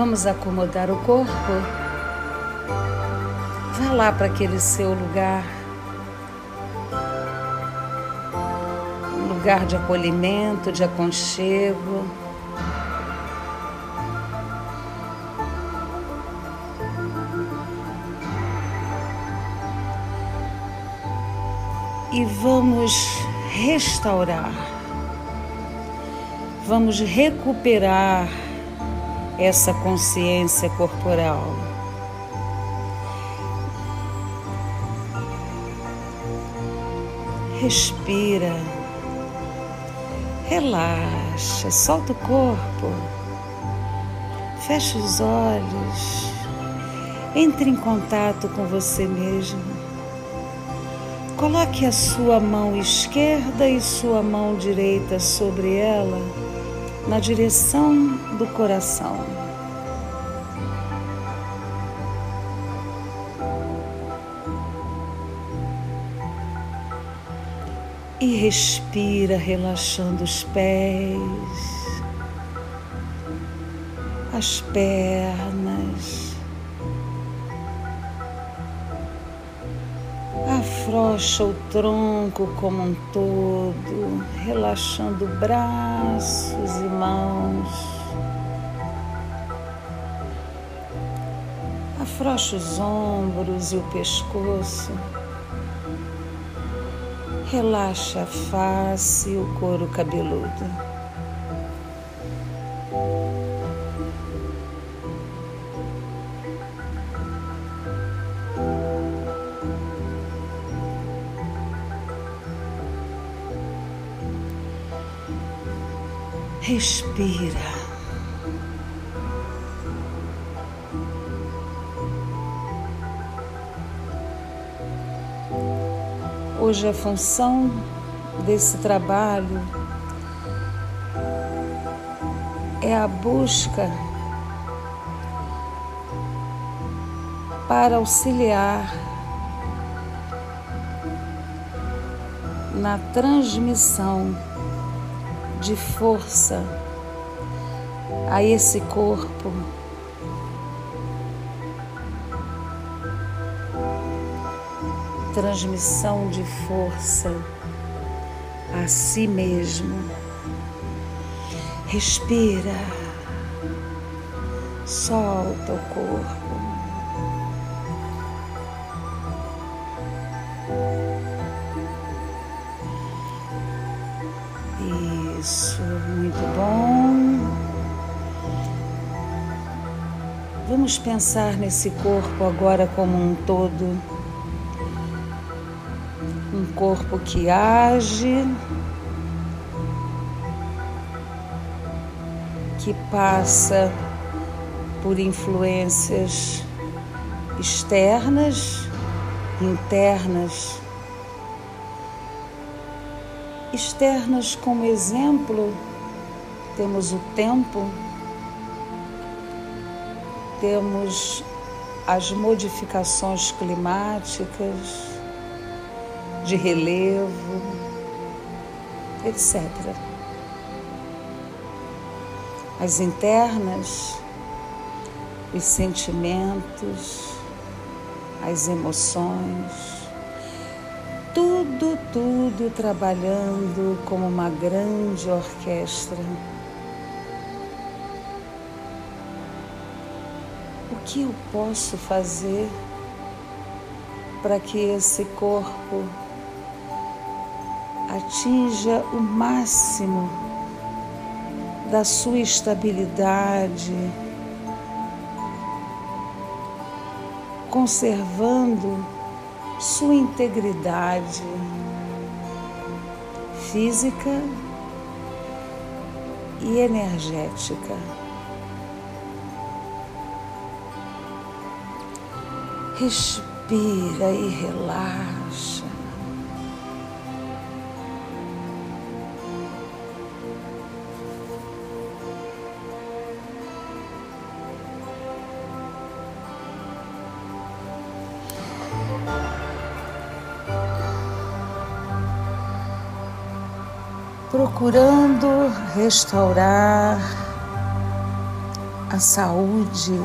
Vamos acomodar o corpo. Vá lá para aquele seu lugar. Um lugar de acolhimento, de aconchego. E vamos restaurar, vamos recuperar essa consciência corporal. Respira, relaxa, solta o corpo, fecha os olhos, entre em contato com você mesmo. Coloque a sua mão esquerda e sua mão direita sobre ela na direção do coração. E respira, relaxando os pés, as pernas, afrouxa o tronco como um todo, relaxando braços e mãos. Afrouxa os ombros e o pescoço. Relaxa a face e o couro cabeludo. Hoje a função desse trabalho é a busca para auxiliar na transmissão de força a esse corpo. Transmissão de força a si mesmo. Respira, solta o corpo. Isso, muito bom. Vamos pensar nesse corpo agora como um todo. Corpo que age, que passa por influências externas, internas. Externas como exemplo, temos o tempo, temos as modificações climáticas, de relevo, etc. As internas, os sentimentos, as emoções, tudo, tudo trabalhando como uma grande orquestra. O que eu posso fazer para que esse corpo atinja o máximo da sua estabilidade, conservando sua integridade física e energética. Respira e relaxa. Procurando restaurar a saúde,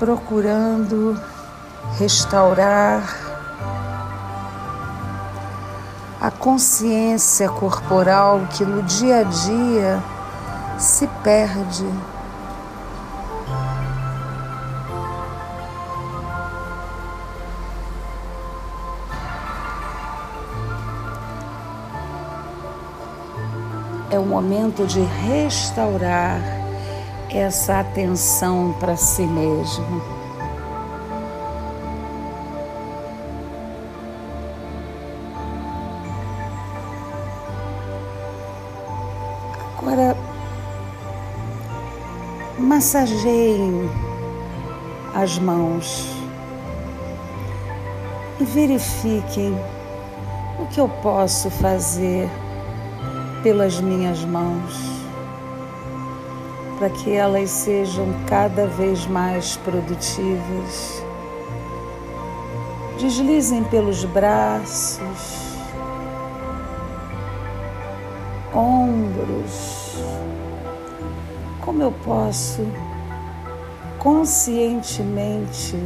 procurando restaurar a consciência corporal que no dia a dia se perde. É o momento de restaurar essa atenção para si mesmo. Agora, massageiem as mãos e verifiquem o que eu posso fazer pelas minhas mãos para que elas sejam cada vez mais produtivas. Deslizem pelos braços, ombros. Como eu posso conscientemente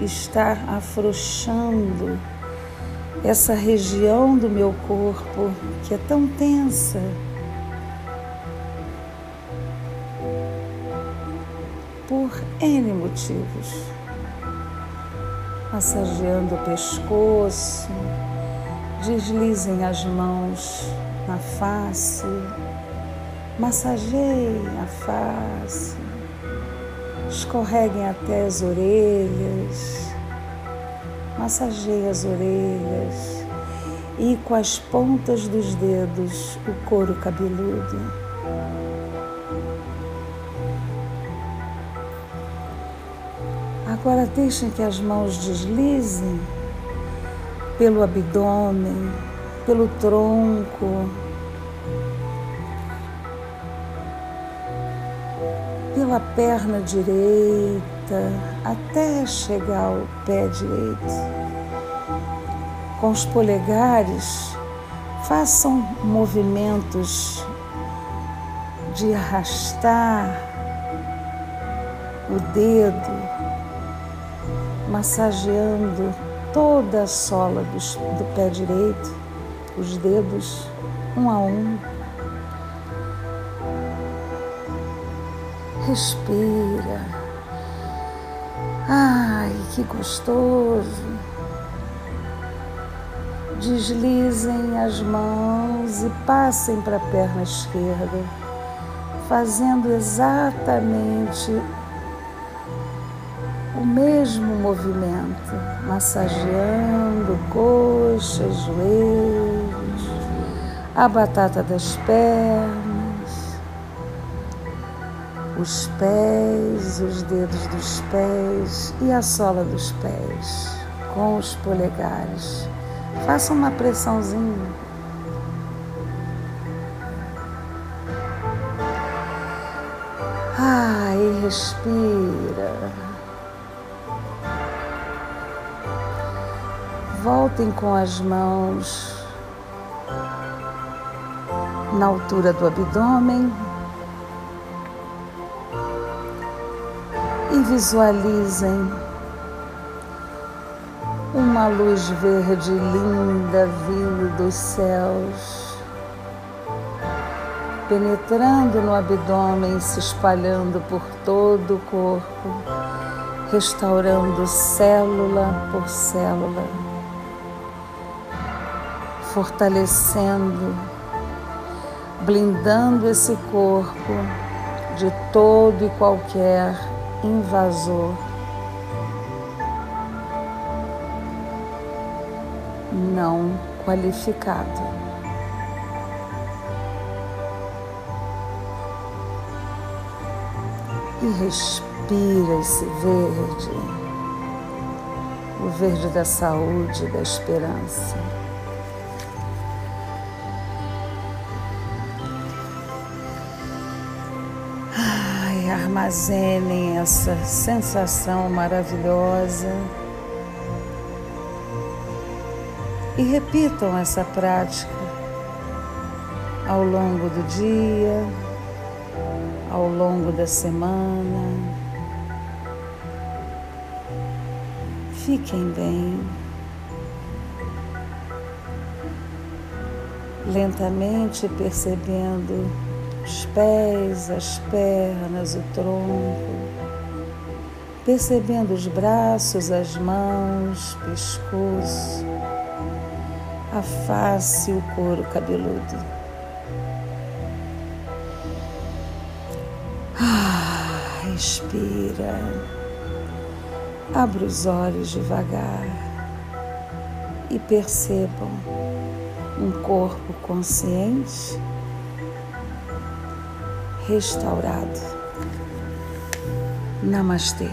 estar afrouxando essa região do meu corpo que é tão tensa? por N motivos. Massageando o pescoço, deslizem as mãos na face, massageiem a face, escorreguem até as orelhas, massageiem as orelhas e com as pontas dos dedos o couro cabeludo. Agora deixem que as mãos deslizem pelo abdômen, pelo tronco, pela perna direita, até chegar ao pé direito. Com os polegares, façam movimentos de arrastar o dedo massageando toda a sola do, pé direito, os dedos um a um. Respira. Ai, que gostoso. Deslizem as mãos e passem para a perna esquerda, fazendo exatamente o mesmo movimento, massageando coxas, joelhos, a batata das pernas, os pés, os dedos dos pés e a sola dos pés com os polegares. Faça uma pressãozinha. Ai, respira. Voltem com as mãos na altura do abdômen e visualizem uma luz verde linda vindo dos céus, penetrando no abdômen, se espalhando por todo o corpo, restaurando célula por célula fortalecendo, blindando esse corpo de todo e qualquer invasor. Não qualificado. E respira esse verde, o verde da saúde, da esperança. Armazenem essa sensação maravilhosa E repitam essa prática ao longo do dia, ao longo da semana. Fiquem bem. Lentamente percebendo os pés, as pernas, o tronco, percebendo os braços, as mãos, pescoço, a face e o couro cabeludo. Ah, respira. Abra os olhos devagar e percebam um corpo consciente, restaurado. Namastê.